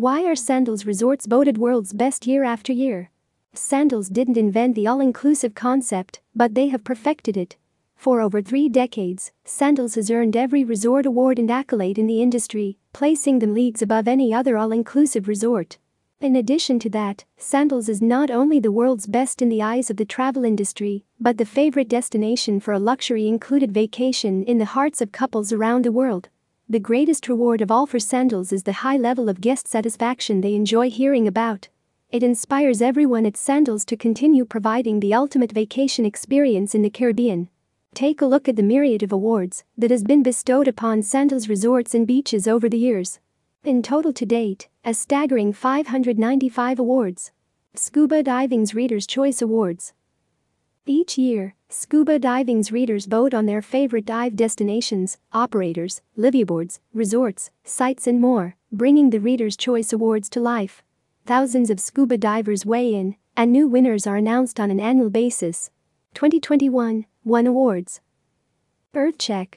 Why are Sandals resorts voted world's best year after year? Sandals didn't invent the all inclusive concept, but they have perfected it. For over three decades, Sandals has earned every resort award and accolade in the industry, placing them leagues above any other all inclusive resort. In addition to that, Sandals is not only the world's best in the eyes of the travel industry, but the favorite destination for a luxury included vacation in the hearts of couples around the world. The greatest reward of all for Sandals is the high level of guest satisfaction they enjoy hearing about. It inspires everyone at Sandals to continue providing the ultimate vacation experience in the Caribbean. Take a look at the myriad of awards that has been bestowed upon Sandals resorts and beaches over the years. In total to date, a staggering 595 awards. Scuba Diving's Reader's Choice Awards. Each year, Scuba Diving's readers vote on their favorite dive destinations, operators, liveaboards, resorts, sites, and more, bringing the Reader's Choice Awards to life. Thousands of scuba divers weigh in, and new winners are announced on an annual basis. 2021 1 Awards. EarthCheck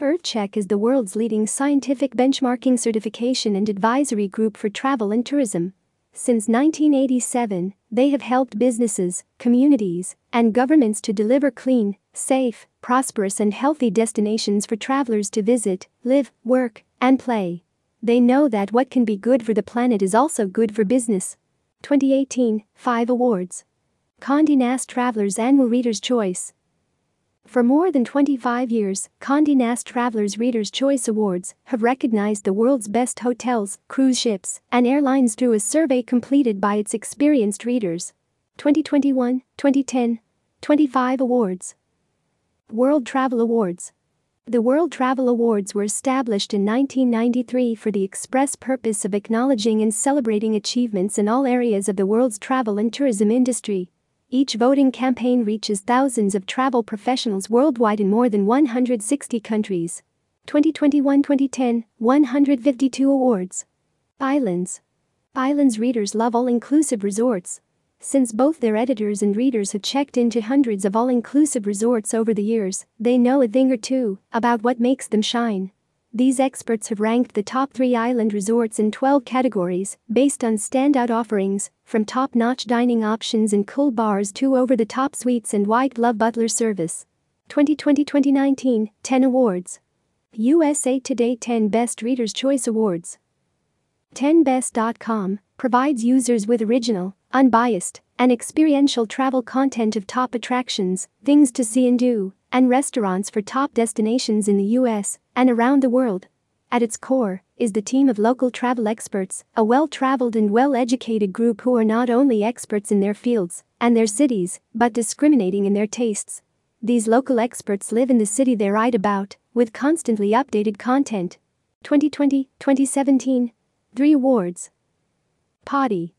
EarthCheck is the world's leading scientific benchmarking certification and advisory group for travel and tourism. Since 1987, they have helped businesses, communities, and governments to deliver clean, safe, prosperous, and healthy destinations for travelers to visit, live, work, and play. They know that what can be good for the planet is also good for business. 2018 5 Awards. Condé Nast Traveler's Annual Reader's Choice for more than 25 years, Condé Nast Traveler's Reader's Choice Awards have recognized the world's best hotels, cruise ships, and airlines through a survey completed by its experienced readers. 2021, 2010, 25 awards. World Travel Awards The World Travel Awards were established in 1993 for the express purpose of acknowledging and celebrating achievements in all areas of the world's travel and tourism industry. Each voting campaign reaches thousands of travel professionals worldwide in more than 160 countries. 2021 2010, 152 awards. Islands. Islands readers love all inclusive resorts. Since both their editors and readers have checked into hundreds of all inclusive resorts over the years, they know a thing or two about what makes them shine. These experts have ranked the top three island resorts in 12 categories based on standout offerings, from top notch dining options and cool bars to over the top suites and white glove butler service. 2020 2019 10 Awards. USA Today 10 Best Reader's Choice Awards. 10best.com provides users with original, unbiased, and experiential travel content of top attractions, things to see and do, and restaurants for top destinations in the US and around the world. At its core is the team of local travel experts, a well traveled and well educated group who are not only experts in their fields and their cities, but discriminating in their tastes. These local experts live in the city they write about, with constantly updated content. 2020 2017 3 awards. PADI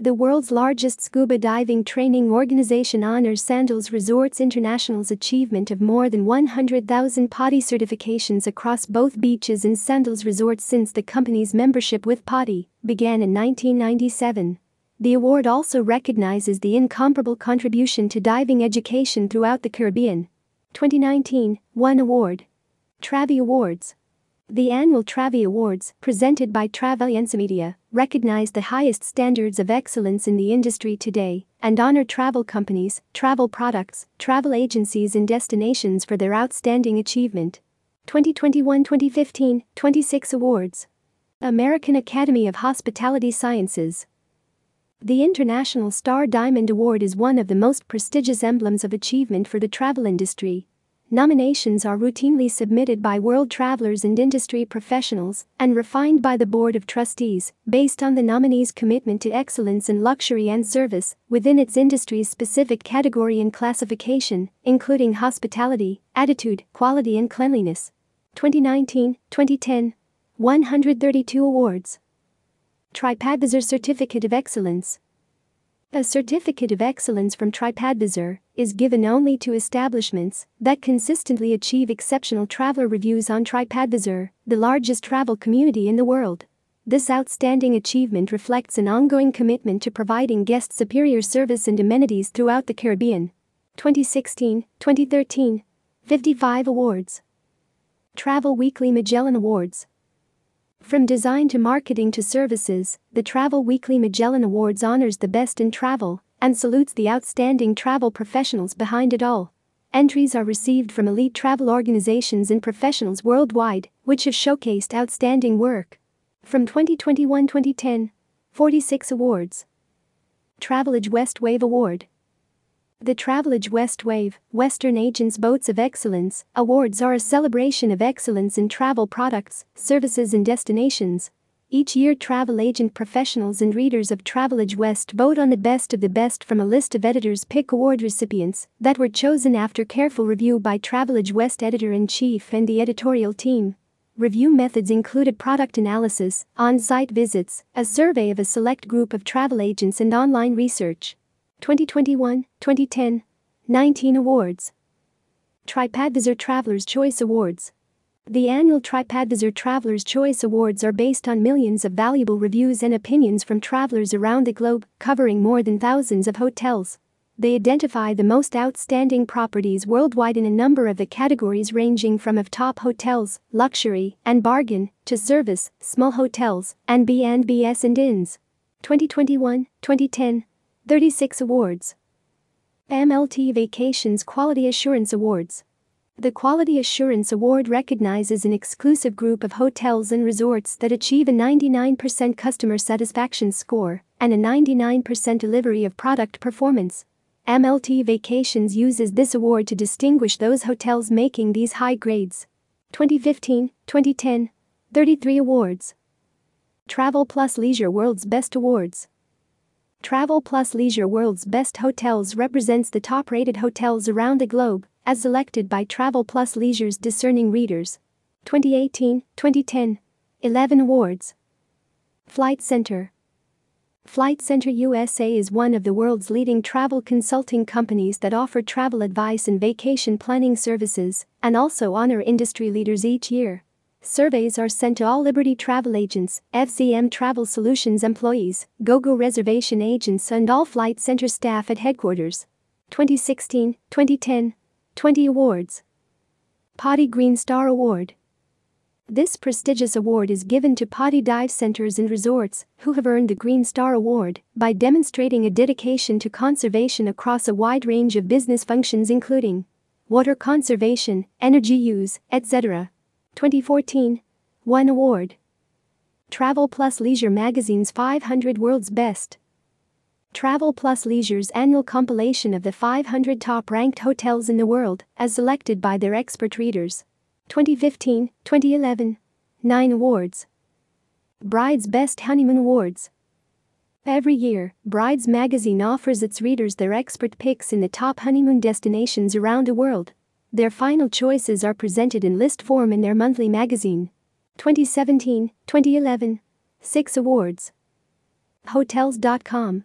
the world's largest scuba diving training organization honors Sandals Resorts International's achievement of more than 100,000 PADI certifications across both beaches and Sandals Resorts since the company's membership with PADI began in 1997. The award also recognizes the incomparable contribution to diving education throughout the Caribbean. 2019 1 Award. Travvy Awards the annual Travvy Awards, presented by TravAlliance Media, recognize the highest standards of excellence in the industry today and honor travel companies, travel products, travel agencies, and destinations for their outstanding achievement. 2021 2015 26 Awards. American Academy of Hospitality Sciences. The International Star Diamond Award is one of the most prestigious emblems of achievement for the travel industry Nominations are routinely submitted by world travelers and industry professionals and refined by the Board of Trustees based on the nominee's commitment to excellence in luxury and service within its industry's specific category and classification, including hospitality, attitude, quality, and cleanliness. 2019 2010 132 awards. TripAdvisor Certificate of Excellence a certificate of excellence from TripAdvisor is given only to establishments that consistently achieve exceptional traveler reviews on TripAdvisor, the largest travel community in the world. This outstanding achievement reflects an ongoing commitment to providing guests superior service and amenities throughout the Caribbean. 2016, 2013, 55 awards. Travel Weekly Magellan Awards From design to marketing to services, the Travel Weekly Magellan Awards honors the best in travel and salutes the outstanding travel professionals behind it all. Entries are received from elite travel organizations and professionals worldwide, which have showcased outstanding work. From 2021 2010, 46 awards. Travelage West Wave Award. The Travelage West Wave, Western Agents Votes of Excellence, awards are a celebration of excellence in travel products, services, and destinations. Each year, travel agent professionals and readers of Travelage West vote on the best of the best from a list of editors' pick award recipients that were chosen after careful review by Travelage West editor in chief and the editorial team. Review methods included product analysis, on site visits, a survey of a select group of travel agents, and online research. 2021, 2010, 19 awards. TripAdvisor Traveler's Choice Awards. The annual TripAdvisor Traveler's Choice Awards are based on millions of valuable reviews and opinions from travelers around the globe, covering more than thousands of hotels. They identify the most outstanding properties worldwide in a number of the categories ranging from of top hotels, luxury, and bargain, to service, small hotels, and B&Bs and inns. 2021, 2010, 36 awards. MLT Vacations Quality Assurance Awards. The Quality Assurance Award recognizes an exclusive group of hotels and resorts that achieve a 99% customer satisfaction score and a 99% delivery of product performance. MLT Vacations uses this award to distinguish those hotels making these high grades. 2015, 2010, 33 awards. Travel Plus Leisure World's Best Awards. Travel Plus Leisure World's Best Hotels represents the top rated hotels around the globe, as selected by Travel Plus Leisure's discerning readers. 2018 2010 11 awards. Flight Centre Flight Centre USA is one of the world's leading travel consulting companies that offer travel advice and vacation planning services and also honor industry leaders each year. Surveys are sent to all Liberty travel agents, FCM Travel Solutions employees, GoGo reservation agents, and all Flight Centre staff at headquarters. 2016, 2010, 20 awards. PADI Green Star Award. This prestigious award is given to PADI dive centers and resorts who have earned the Green Star Award by demonstrating a dedication to conservation across a wide range of business functions, including water conservation, energy use, etc. 2014, 1 award. Travel Plus Leisure Magazine's 500 World's Best. Travel Plus Leisure's annual compilation of the 500 top ranked hotels in the world, as selected by their expert readers. 2015, 2011, 9 awards. Bride's Best Honeymoon Awards. Every year, Brides magazine offers its readers their expert picks in the top honeymoon destinations around the world. Their final choices are presented in list form in their monthly magazine. 2017, 2011. 6 awards. Hotels.com.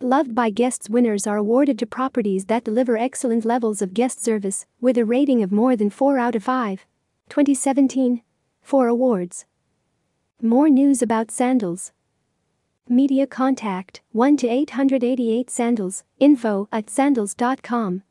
Loved by guests winners are awarded to properties that deliver excellent levels of guest service with a rating of more than 4 out of 5. 2017. 4 awards. More news about sandals. Media contact 1 to 888 sandals info at sandals.com